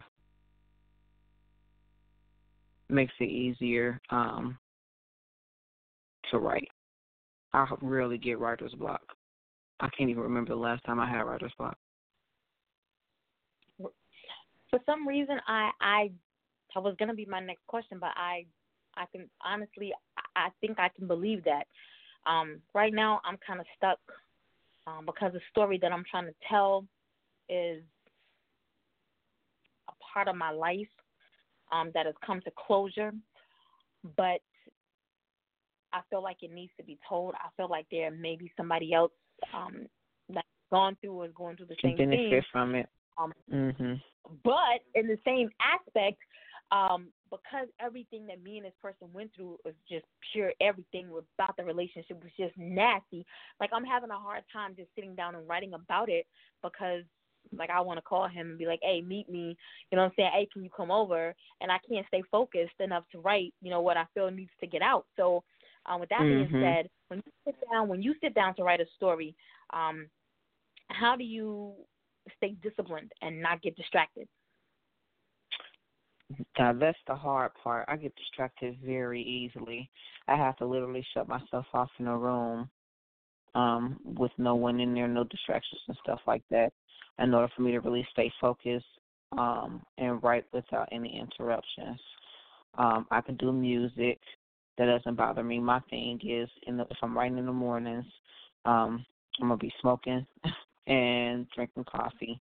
Makes it easier um to write. I rarely get writer's block. I can't even remember the last time I had writer's block. For some reason, I I that was gonna be my next question, but I I can honestly I think I can believe that. Um, right now, I'm kind of stuck um, because the story that I'm trying to tell is a part of my life um, that has come to closure, but I feel like it needs to be told. I feel like there may be somebody else um, that's gone through or is going through the same thing. benefit from it. Um, Mhm. but in the same aspect, um, because everything that me and this person went through was just pure everything about the relationship was just nasty. Like I'm having a hard time just sitting down and writing about it because like I want to call him and be like, "Hey, meet me." You know what I'm saying? "Hey, can you come over?" And I can't stay focused enough to write, you know, what I feel needs to get out. So, um, with that being Mhm. said, when you sit down, when you sit down to write a story, um, how do you stay disciplined and not get distracted? Now that's the hard part. I get distracted very easily. I have to literally shut myself off in a room, um, with no one in there, no distractions and stuff like that, in order for me to really stay focused, um, and write without any interruptions. Um, I can do music. That doesn't bother me. My thing is in the, if I'm writing in the mornings, um, I'm gonna be smoking and drinking coffee.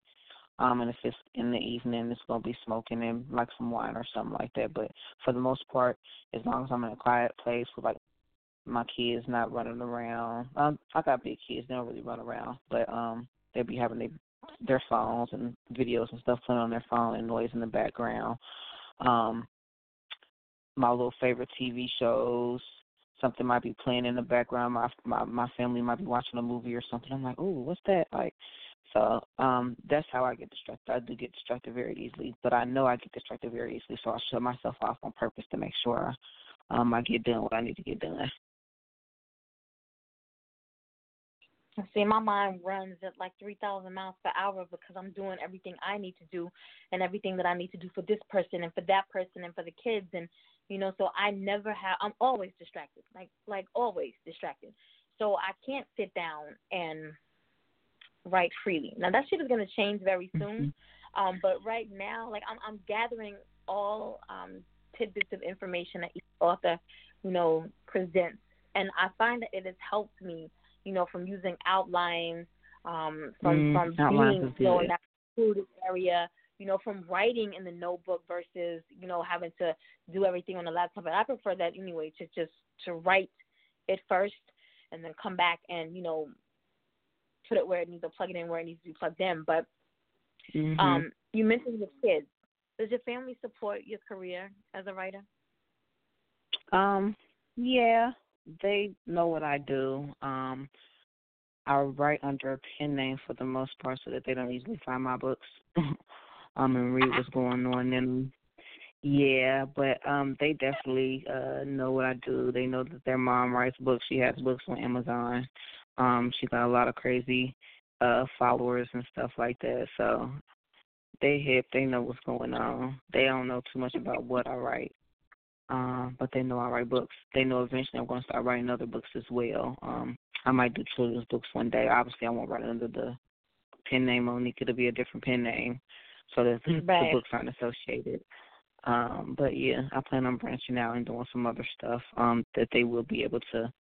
Um, and if it's in the evening, it's gonna be smoking and like some wine or something like that. But for the most part, as long as I'm in a quiet place with like my kids not running around, um, I got big kids; they don't really run around, but um, they'll be having their their phones and videos and stuff playing on their phone and noise in the background. Um, my little favorite TV shows. Something might be playing in the background. My my my family might be watching a movie or something. I'm like, oh, what's that? Like, so um that's how I get distracted. I do get distracted very easily, but I know I get distracted very easily, so I shut myself off on purpose to make sure um I get done what I need to get done. See, my mind runs at like 3,000 miles per hour because I'm doing everything I need to do and everything that I need to do for this person and for that person and for the kids. And, you know, so I never have, I'm always distracted, like, like always distracted. So I can't sit down and write freely. Now, that shit is going to change very soon. Mm-hmm. Um, but right now, like, I'm, I'm gathering all um, tidbits of information that each author, you know, presents. And I find that it has helped me you know, from using outlines, um, from mm, from being you know, in that food area, you know, from writing in the notebook versus you know having to do everything on the laptop. And I prefer that anyway to just to write it first and then come back and you know put it where it needs to plug it in where it needs to be plugged in. But mm-hmm. um, you mentioned your kids. Does your family support your career as a writer? Um, yeah, they know what I do. Um, I write under a pen name for the most part, so that they don't easily find my books. um, and read what's going on them. Yeah, but um, they definitely uh know what I do. They know that their mom writes books. She has books on Amazon. Um, she got a lot of crazy uh followers and stuff like that. So they hip. They know what's going on. They don't know too much about what I write um, but they know I write books. They know eventually I'm going to start writing other books as well. Um, I might do children's books one day. Obviously, I won't write under the pen name Monique. It'll be a different pen name, so that right. the books aren't associated. Um, but yeah, I plan on branching out and doing some other stuff um, that they will be able to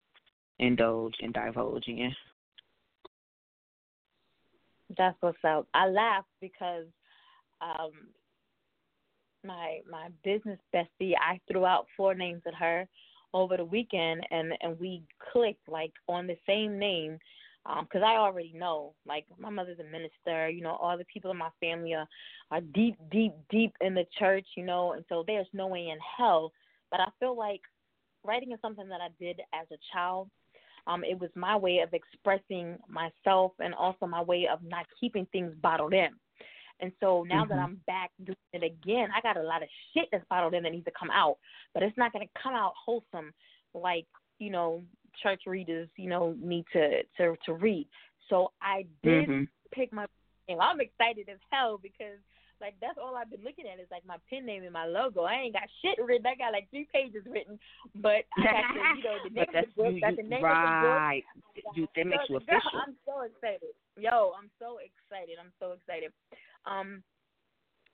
indulge and divulge in. That's what's up. I laugh because um, my my business bestie, I threw out four names at her over the weekend, and and we clicked like on the same name because um, I already know, like my mother's a minister, you know, all the people in my family are, are deep, deep, deep in the church, you know, and so there's no way in hell. But I feel like writing is something that I did as a child. Um, it was my way of expressing myself and also my way of not keeping things bottled in. And so now mm-hmm. that I'm back doing it again, I got a lot of shit that's bottled in that needs to come out. But it's not going to come out wholesome like, you know, church readers, you know, need to to to read. So I did mm-hmm. pick my name. I'm excited as hell because like that's all I've been looking at is like my pen name and my logo. I ain't got shit written. I got like three pages written, but I got the you know the name of the book. Got the name right. of the book. You, that makes you official. I'm so excited. Yo, I'm so excited. I'm so excited. Um,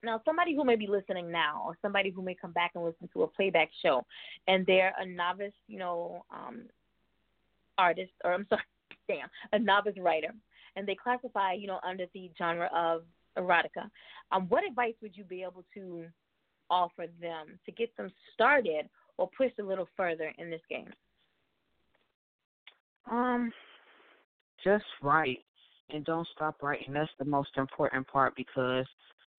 now, somebody who may be listening now, or somebody who may come back and listen to a playback show, and they're a novice, you know, um, artist, or I'm sorry, damn, a novice writer, and they classify, you know, under the genre of erotica. Um, what advice would you be able to offer them to get them started or push a little further in this game? Um, just write and don't stop writing. That's the most important part because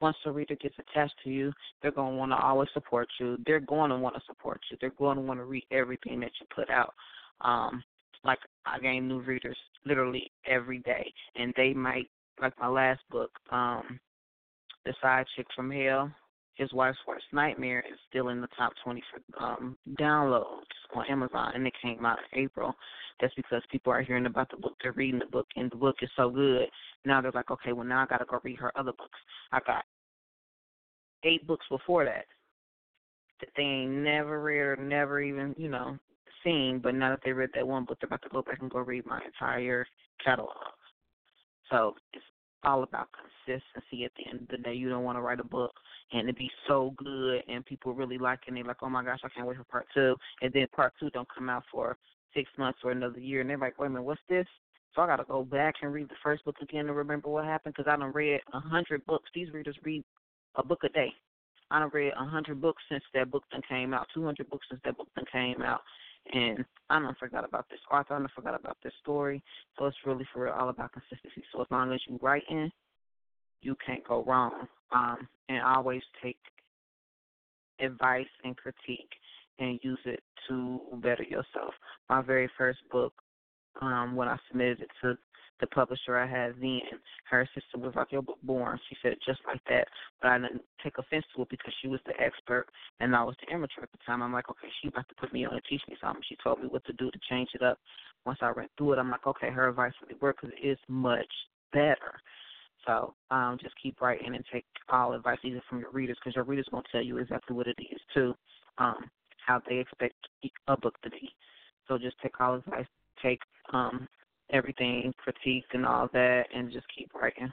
once the reader gets attached to you, they're going to want to always support you. They're going to want to support you. They're going to want to read everything that you put out. Um, like I gain new readers literally every day, and they might like my last book, um, The Side Chick from Hell his wife's worst nightmare is still in the top 20 for um, downloads on Amazon, and it came out in April. That's because people are hearing about the book, they're reading the book, and the book is so good. Now they're like, okay, well now I got to go read her other books. I got eight books before that that they ain't never read or never even, you know, seen. But now that they read that one book, they're about to go back and go read my entire catalog. So it's all about consistency at the end of the day. You don't want to write a book and it be so good and people really liking it, and they're like, oh my gosh, I can't wait for part two. And then part two don't come out for six months or another year. And they're like, wait a minute, what's this? So I got to go back and read the first book again to remember what happened because I done read a hundred books. These readers read a book a day. I done read a hundred books since that book then came out, two hundred books since that book then came out, and I don't forgot about this author, I don't forgot about this story. So it's really for real all about consistency. So as long as you writing, you can't go wrong. Um, and always take advice and critique and use it to better yourself. My very first book, um, when I submitted it to the publisher I had then, her sister was like, Your book born. She said just like that. But I didn't take offense to it because she was the expert and I was the amateur at the time. I'm like, Okay, she about to put me on and teach me something. She told me what to do to change it up. Once I read through it, I'm like, Okay, her advice really worked because it is much better. So um, just keep writing and take all advice either from your readers because your readers to tell you exactly what it is too, um, how they expect a book to be. So just take all advice, take um, everything, critique and all that, and just keep writing.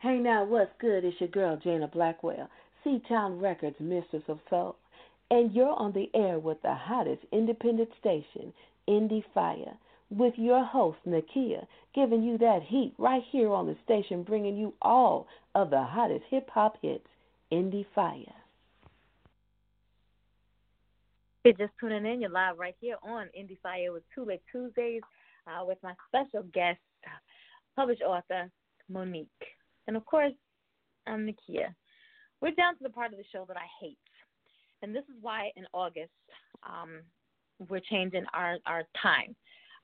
Hey now, what's good? It's your girl Jana Blackwell, C-Town Records, Mistress of Soul, and you're on the air with the hottest independent station, Indie Fire, with your host Nakia, giving you that heat right here on the station, bringing you all of the hottest hip hop hits, Indie Fire. If you're just tuning in, you're live right here on Indie Fire with Two Late Tuesdays uh, with my special guest, published author Monique. And of course, I'm Nakia. We're down to the part of the show that I hate. And this is why in August um, we're changing our, our time,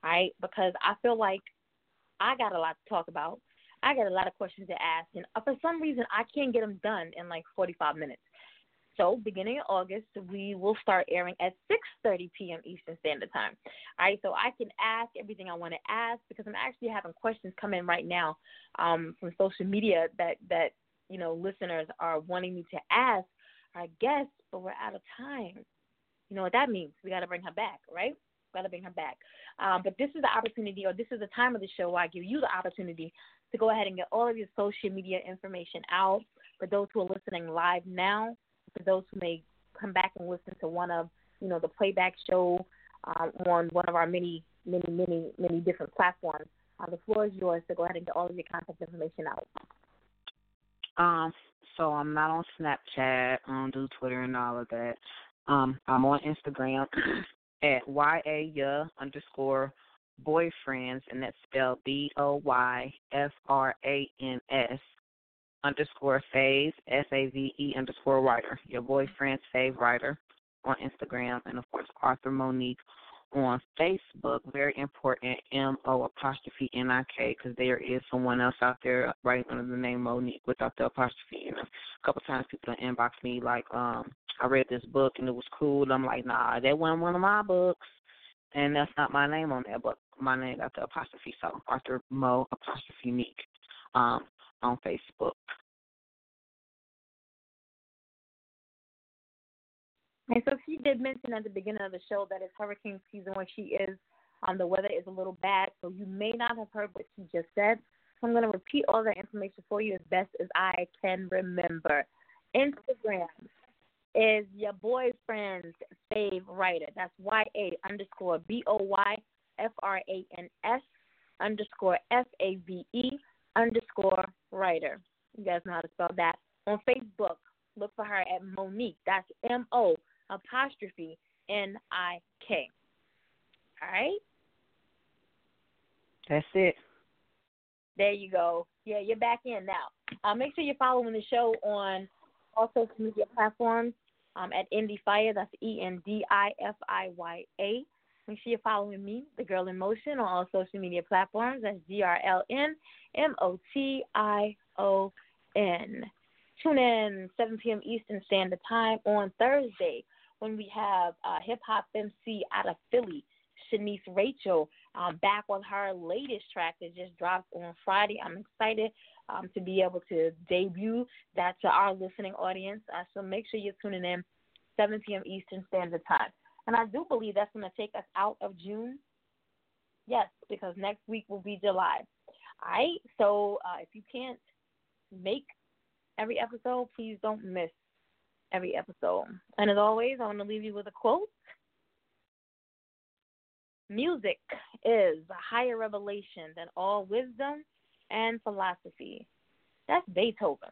right? Because I feel like I got a lot to talk about. I got a lot of questions to ask, and for some reason, I can't get them done in like 45 minutes. So, beginning of August, we will start airing at 6:30 p.m. Eastern Standard Time. All right, so I can ask everything I want to ask because I'm actually having questions come in right now um, from social media that that you know listeners are wanting me to ask our guests, but we're out of time. You know what that means? We got to bring her back, right? Got to bring her back. Um, but this is the opportunity, or this is the time of the show where I give you the opportunity to go ahead and get all of your social media information out. For those who are listening live now, for those who may come back and listen to one of you know the playback show um, on one of our many many many many different platforms. Uh, the floor is yours to go ahead and get all of your contact information out. Um, so I'm not on Snapchat, I don't do Twitter and all of that. Um, I'm on Instagram at ya underscore boyfriends, and that's spelled B O Y F R A N S underscore fave S A V E underscore writer. Your boyfriend's fave writer on Instagram, and of course Arthur Monique on Facebook. Very important, M O apostrophe N I K, because there is someone else out there right under the name Monique without the apostrophe. And a couple times people inbox me like, um, I read this book and it was cool. I'm like, nah, that wasn't one of my books, and that's not my name on that book. My name got the apostrophe, so Arthur Mo apostrophe Meek, um, on Facebook. And so she did mention at the beginning of the show that it's hurricane season where she is. Um, the weather is a little bad, so you may not have heard what she just said. So I'm going to repeat all that information for you as best as I can remember. Instagram is your boyfriend's fave writer. That's Y A underscore B O Y F R A N S underscore F A V E underscore writer. You guys know how to spell that. On Facebook, look for her at Monique. That's M O apostrophe N I K. All right? That's it. There you go. Yeah, you're back in now. Uh, make sure you're following the show on all social media platforms um, at Indie Fire. That's E N D I F I Y A. Make sure you're following me, The Girl in Motion, on all social media platforms. That's G R L N M O T I O N. Tune in 7 p.m. Eastern Standard Time on Thursday when we have uh, hip hop MC out of Philly, Shanice Rachel, um, back with her latest track that just dropped on Friday. I'm excited um, to be able to debut that to our listening audience. Uh, so make sure you're tuning in 7 p.m. Eastern Standard Time. And I do believe that's going to take us out of June. Yes, because next week will be July. All right. So uh, if you can't make every episode, please don't miss every episode. And as always, I want to leave you with a quote. Music is a higher revelation than all wisdom and philosophy. That's Beethoven.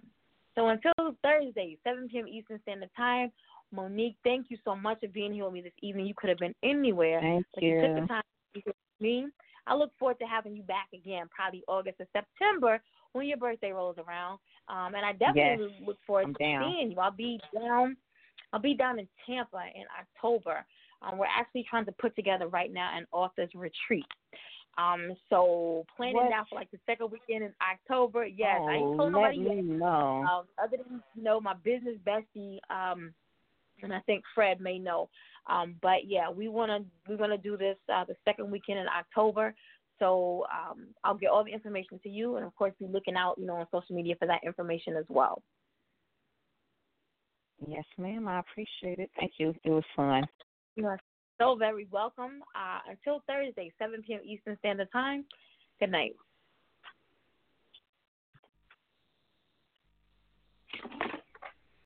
So until Thursday, 7 p.m. Eastern Standard Time, Monique, thank you so much for being here with me this evening. You could have been anywhere, thank but you. you took the time to be with me. I look forward to having you back again, probably August or September when your birthday rolls around. Um, and I definitely Yes, look forward I'm to down. seeing you. I'll be down. I'll be down in Tampa in October. Um, we're actually trying to put together right now an author's retreat. Um, so planning What? now for like the second weekend in October. Yes, I ain't oh, told nobody yet. know. Um, other than you know my business bestie, um, and I think Fred may know. Um, but yeah, we wanna we wanna do this uh, the second weekend in October. So um, I'll get all the information to you, and of course, be looking out, you know, on social media for that information as well. yes, ma'am. I appreciate it. Thank you. It was fun. You are so very welcome. Uh, until Thursday, 7 p.m. Eastern Standard Time. Good night.